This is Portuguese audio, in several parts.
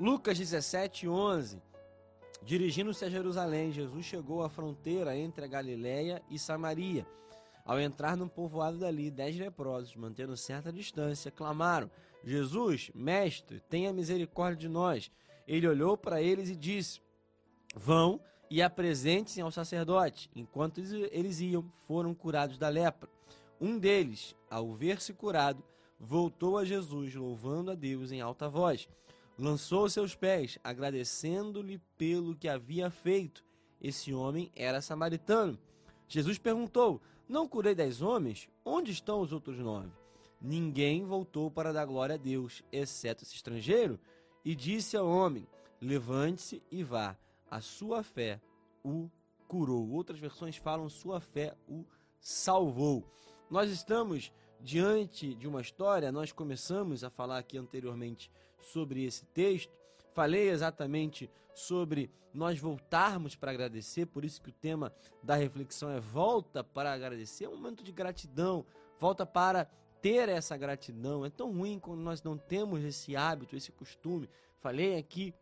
Lucas 17, 11. Dirigindo-se a Jerusalém, Jesus chegou à fronteira entre a Galiléia e Samaria. Ao entrar num povoado dali, dez leprosos, mantendo certa distância, clamaram: Jesus, mestre, tenha misericórdia de nós. Ele olhou para eles e disse: Vão e apresentem-se ao sacerdote. Enquanto eles iam, foram curados da lepra. Um deles, ao ver-se curado, voltou a Jesus, louvando a Deus em alta voz. Lançou seus pés, agradecendo-lhe pelo que havia feito. Esse homem era samaritano. Jesus perguntou: Não curei dez homens? Onde estão os outros nove? Ninguém voltou para dar glória a Deus, exceto esse estrangeiro. E disse ao homem: Levante-se e vá. A sua fé o curou. Outras versões falam: Sua fé o salvou. Nós estamos diante de uma história, nós começamos a falar aqui anteriormente sobre esse texto. Falei exatamente sobre nós voltarmos para agradecer, por isso que o tema da reflexão é volta para agradecer, é um momento de gratidão, volta para ter essa gratidão. É tão ruim quando nós não temos esse hábito, esse costume. Falei aqui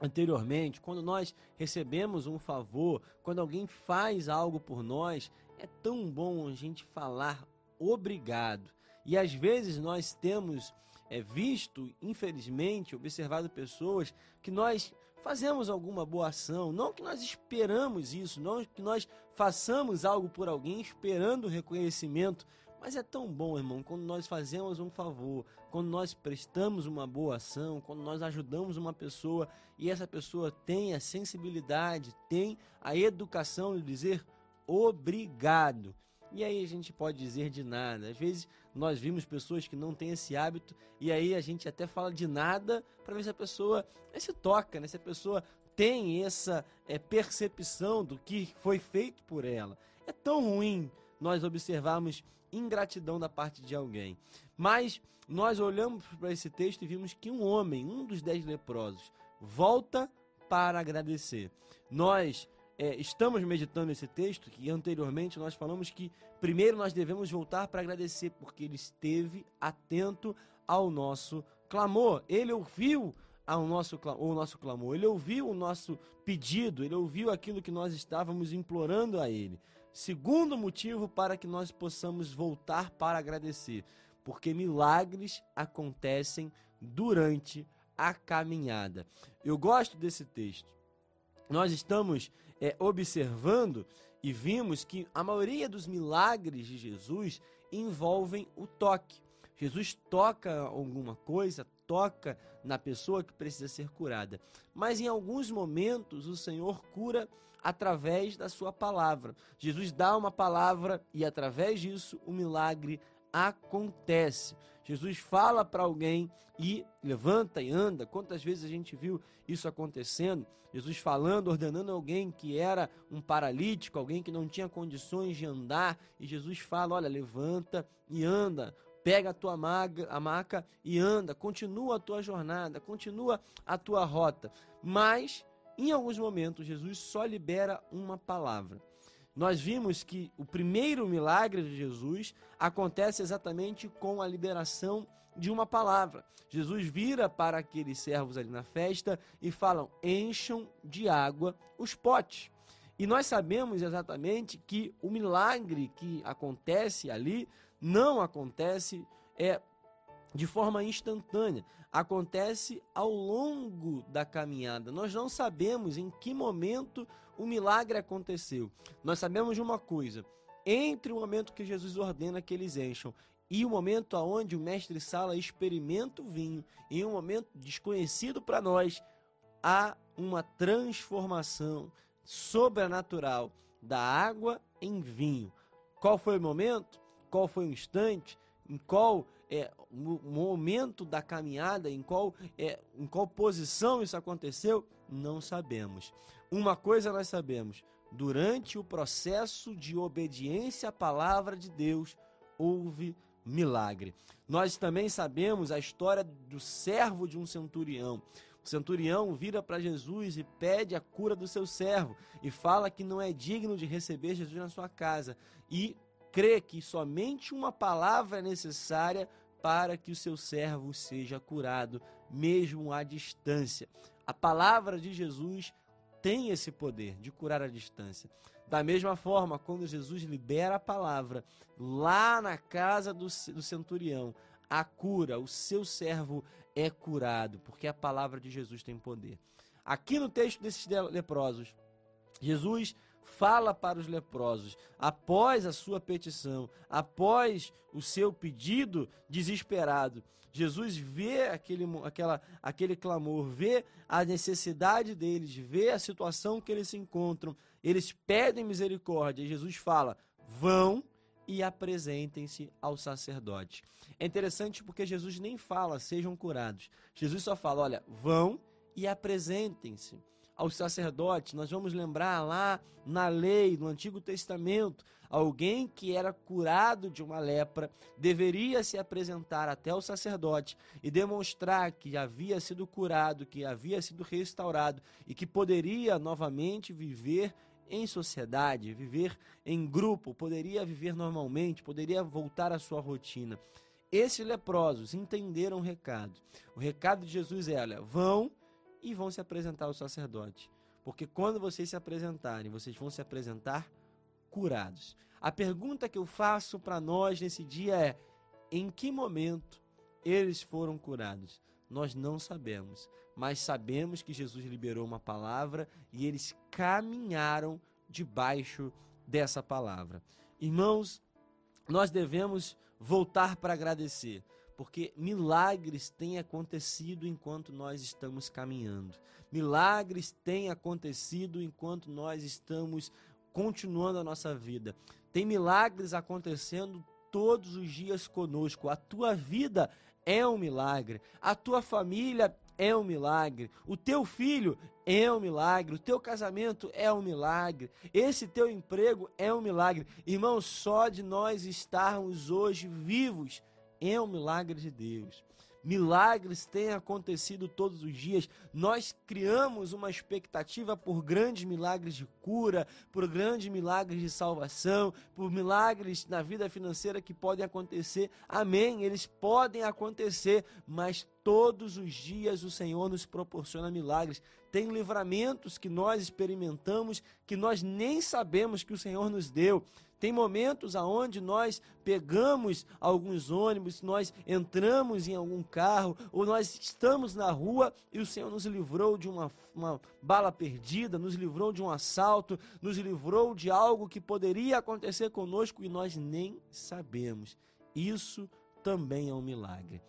anteriormente, quando nós recebemos um favor, quando alguém faz algo por nós, é tão bom a gente falar obrigado. E às vezes nós temos é, visto, infelizmente, observado pessoas que nós fazemos alguma boa ação, não que nós esperamos isso, não que nós façamos algo por alguém esperando reconhecimento, mas é tão bom, irmão, quando nós fazemos um favor, quando nós prestamos uma boa ação, quando nós ajudamos uma pessoa e essa pessoa tem a sensibilidade, tem a educação de dizer obrigado. E aí a gente pode dizer de nada. Às vezes nós vimos pessoas que não têm esse hábito e aí a gente até fala de nada para ver se a pessoa se toca, né? se a pessoa tem essa é, percepção do que foi feito por ela. É tão ruim nós observarmos ingratidão da parte de alguém. Mas nós olhamos para esse texto e vimos que um homem, um dos dez leprosos, volta para agradecer. Nós é, estamos meditando esse texto, que anteriormente nós falamos que primeiro nós devemos voltar para agradecer, porque ele esteve atento ao nosso clamor. Ele ouviu ao nosso, o nosso clamor, ele ouviu o nosso pedido, ele ouviu aquilo que nós estávamos implorando a ele. Segundo motivo para que nós possamos voltar para agradecer, porque milagres acontecem durante a caminhada. Eu gosto desse texto. Nós estamos é, observando e vimos que a maioria dos milagres de Jesus envolvem o toque. Jesus toca alguma coisa, toca na pessoa que precisa ser curada. Mas em alguns momentos o Senhor cura através da sua palavra. Jesus dá uma palavra e através disso o milagre acontece. Jesus fala para alguém e levanta e anda. Quantas vezes a gente viu isso acontecendo? Jesus falando, ordenando alguém que era um paralítico, alguém que não tinha condições de andar, e Jesus fala: Olha, levanta e anda. Pega a tua maga, a maca e anda, continua a tua jornada, continua a tua rota. Mas, em alguns momentos, Jesus só libera uma palavra nós vimos que o primeiro milagre de Jesus acontece exatamente com a liberação de uma palavra. Jesus vira para aqueles servos ali na festa e falam: encham de água os potes. E nós sabemos exatamente que o milagre que acontece ali não acontece é de forma instantânea, acontece ao longo da caminhada. Nós não sabemos em que momento o milagre aconteceu. Nós sabemos de uma coisa: entre o momento que Jesus ordena que eles encham e o momento aonde o mestre Sala experimenta o vinho, em um momento desconhecido para nós, há uma transformação sobrenatural da água em vinho. Qual foi o momento? Qual foi o instante? Em qual é, momento da caminhada, em qual, é, em qual posição isso aconteceu, não sabemos. Uma coisa nós sabemos: durante o processo de obediência à palavra de Deus, houve milagre. Nós também sabemos a história do servo de um centurião. O centurião vira para Jesus e pede a cura do seu servo e fala que não é digno de receber Jesus na sua casa e crê que somente uma palavra é necessária para que o seu servo seja curado, mesmo à distância. A palavra de Jesus tem esse poder de curar à distância. Da mesma forma, quando Jesus libera a palavra lá na casa do, do centurião, a cura, o seu servo é curado, porque a palavra de Jesus tem poder. Aqui no texto desses leprosos, Jesus fala para os leprosos, após a sua petição, após o seu pedido desesperado, Jesus vê aquele, aquela, aquele clamor, vê a necessidade deles, vê a situação que eles se encontram, eles pedem misericórdia, e Jesus fala: vão e apresentem-se ao sacerdote. É interessante porque Jesus nem fala, sejam curados. Jesus só fala: olha, vão e apresentem-se aos sacerdotes. Nós vamos lembrar lá na lei, no Antigo Testamento, alguém que era curado de uma lepra deveria se apresentar até o sacerdote e demonstrar que havia sido curado, que havia sido restaurado e que poderia novamente viver em sociedade, viver em grupo, poderia viver normalmente, poderia voltar à sua rotina. Esses leprosos entenderam o recado. O recado de Jesus é: olha, vão e vão se apresentar ao sacerdote. Porque quando vocês se apresentarem, vocês vão se apresentar curados. A pergunta que eu faço para nós nesse dia é: em que momento eles foram curados? Nós não sabemos, mas sabemos que Jesus liberou uma palavra e eles caminharam debaixo dessa palavra. Irmãos, nós devemos voltar para agradecer porque milagres têm acontecido enquanto nós estamos caminhando. Milagres têm acontecido enquanto nós estamos continuando a nossa vida. Tem milagres acontecendo todos os dias conosco. A tua vida é um milagre. A tua família é um milagre. O teu filho é um milagre. O teu casamento é um milagre. Esse teu emprego é um milagre. Irmão, só de nós estarmos hoje vivos é um milagre de Deus. Milagres têm acontecido todos os dias. Nós criamos uma expectativa por grandes milagres de cura, por grandes milagres de salvação, por milagres na vida financeira que podem acontecer. Amém, eles podem acontecer, mas todos os dias o Senhor nos proporciona milagres. Tem livramentos que nós experimentamos que nós nem sabemos que o Senhor nos deu. Tem momentos aonde nós pegamos alguns ônibus, nós entramos em algum carro, ou nós estamos na rua e o Senhor nos livrou de uma, uma bala perdida, nos livrou de um assalto, nos livrou de algo que poderia acontecer conosco e nós nem sabemos. Isso também é um milagre.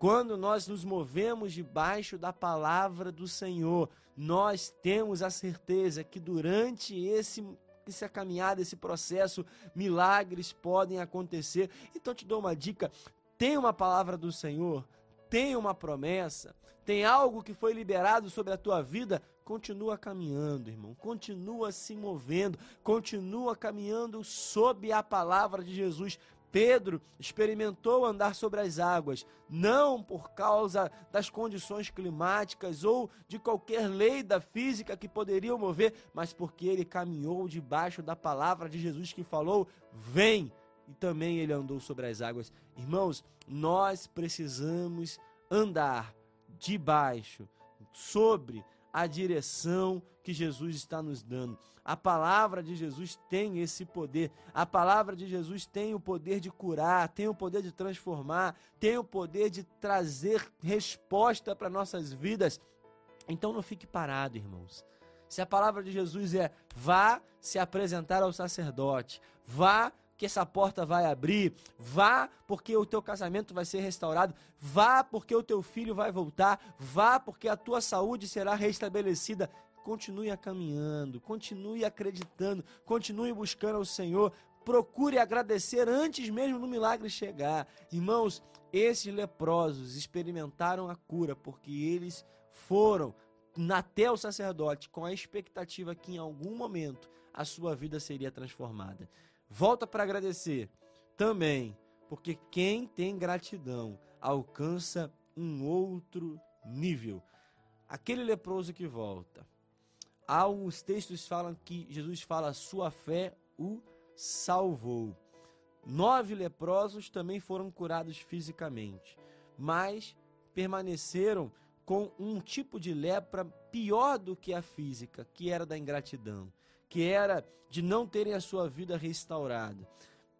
Quando nós nos movemos debaixo da palavra do Senhor, nós temos a certeza que durante esse essa caminhada, esse processo, milagres podem acontecer. Então te dou uma dica: tem uma palavra do Senhor, tem uma promessa, tem algo que foi liberado sobre a tua vida, continua caminhando, irmão. Continua se movendo, continua caminhando sob a palavra de Jesus. Pedro experimentou andar sobre as águas, não por causa das condições climáticas ou de qualquer lei da física que poderia mover, mas porque ele caminhou debaixo da palavra de Jesus que falou: Vem! E também ele andou sobre as águas. Irmãos, nós precisamos andar debaixo, sobre a direção que Jesus está nos dando. A palavra de Jesus tem esse poder. A palavra de Jesus tem o poder de curar, tem o poder de transformar, tem o poder de trazer resposta para nossas vidas. Então não fique parado, irmãos. Se a palavra de Jesus é vá se apresentar ao sacerdote, vá que essa porta vai abrir, vá porque o teu casamento vai ser restaurado, vá porque o teu filho vai voltar, vá porque a tua saúde será restabelecida. Continue caminhando, continue acreditando, continue buscando ao Senhor, procure agradecer antes mesmo do milagre chegar. Irmãos, esses leprosos experimentaram a cura porque eles foram até o sacerdote com a expectativa que em algum momento a sua vida seria transformada. Volta para agradecer também, porque quem tem gratidão alcança um outro nível. Aquele leproso que volta. Alguns textos falam que Jesus fala: sua fé o salvou. Nove leprosos também foram curados fisicamente, mas permaneceram com um tipo de lepra pior do que a física, que era da ingratidão, que era de não terem a sua vida restaurada.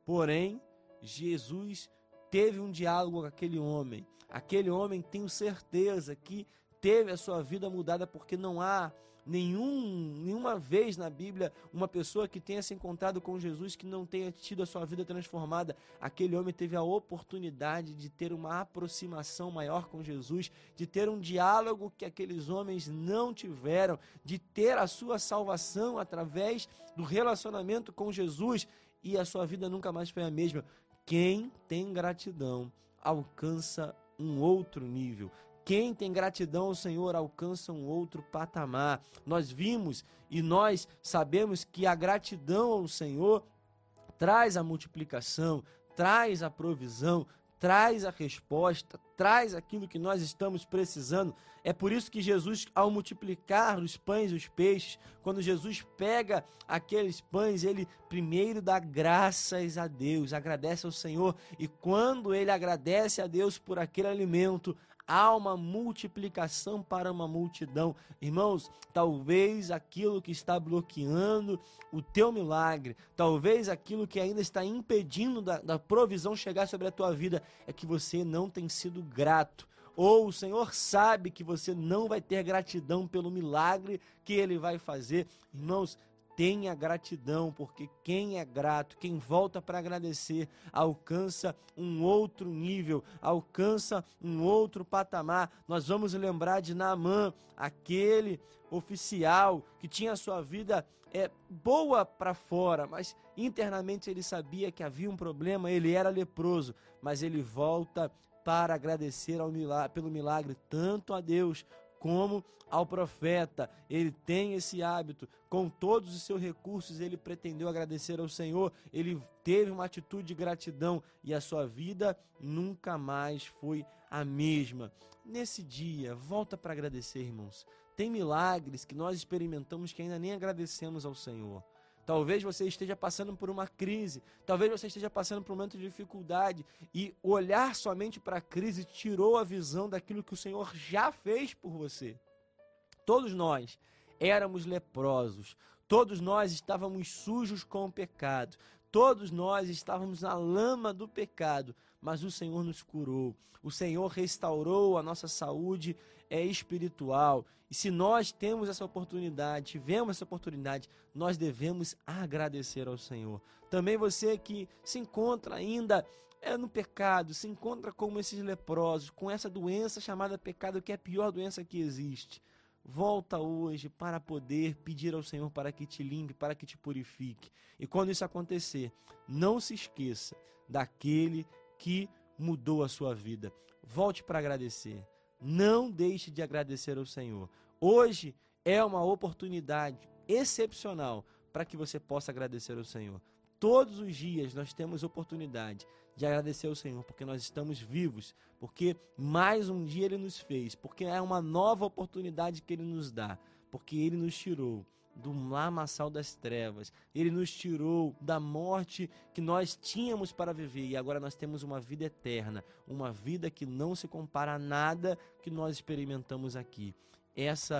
Porém, Jesus teve um diálogo com aquele homem. Aquele homem, tenho certeza que teve a sua vida mudada porque não há nenhum, nenhuma vez na Bíblia uma pessoa que tenha se encontrado com Jesus que não tenha tido a sua vida transformada. Aquele homem teve a oportunidade de ter uma aproximação maior com Jesus, de ter um diálogo que aqueles homens não tiveram, de ter a sua salvação através do relacionamento com Jesus e a sua vida nunca mais foi a mesma. Quem tem gratidão alcança um outro nível. Quem tem gratidão ao Senhor alcança um outro patamar. Nós vimos e nós sabemos que a gratidão ao Senhor traz a multiplicação, traz a provisão, traz a resposta, traz aquilo que nós estamos precisando. É por isso que Jesus, ao multiplicar os pães e os peixes, quando Jesus pega aqueles pães, ele primeiro dá graças a Deus, agradece ao Senhor, e quando ele agradece a Deus por aquele alimento, há uma multiplicação para uma multidão. Irmãos, talvez aquilo que está bloqueando o teu milagre, talvez aquilo que ainda está impedindo da, da provisão chegar sobre a tua vida, é que você não tem sido grato ou o Senhor sabe que você não vai ter gratidão pelo milagre que ele vai fazer. Irmãos, tenha gratidão, porque quem é grato, quem volta para agradecer, alcança um outro nível, alcança um outro patamar. Nós vamos lembrar de Naamã, aquele oficial que tinha a sua vida é boa para fora, mas internamente ele sabia que havia um problema, ele era leproso, mas ele volta para agradecer ao milagre, pelo milagre tanto a Deus como ao profeta. Ele tem esse hábito. Com todos os seus recursos, ele pretendeu agradecer ao Senhor. Ele teve uma atitude de gratidão e a sua vida nunca mais foi a mesma. Nesse dia, volta para agradecer, irmãos. Tem milagres que nós experimentamos que ainda nem agradecemos ao Senhor. Talvez você esteja passando por uma crise, talvez você esteja passando por um momento de dificuldade e olhar somente para a crise tirou a visão daquilo que o Senhor já fez por você. Todos nós éramos leprosos, todos nós estávamos sujos com o pecado, todos nós estávamos na lama do pecado, mas o Senhor nos curou, o Senhor restaurou a nossa saúde é espiritual. E se nós temos essa oportunidade, tivemos essa oportunidade, nós devemos agradecer ao Senhor. Também você que se encontra ainda é no pecado, se encontra como esses leprosos, com essa doença chamada pecado, que é a pior doença que existe. Volta hoje para poder pedir ao Senhor para que te limpe, para que te purifique. E quando isso acontecer, não se esqueça daquele que mudou a sua vida. Volte para agradecer. Não deixe de agradecer ao Senhor. Hoje é uma oportunidade excepcional para que você possa agradecer ao Senhor. Todos os dias nós temos oportunidade de agradecer ao Senhor, porque nós estamos vivos, porque mais um dia Ele nos fez, porque é uma nova oportunidade que Ele nos dá, porque Ele nos tirou do lamaçal das trevas. Ele nos tirou da morte que nós tínhamos para viver e agora nós temos uma vida eterna, uma vida que não se compara a nada que nós experimentamos aqui. Essa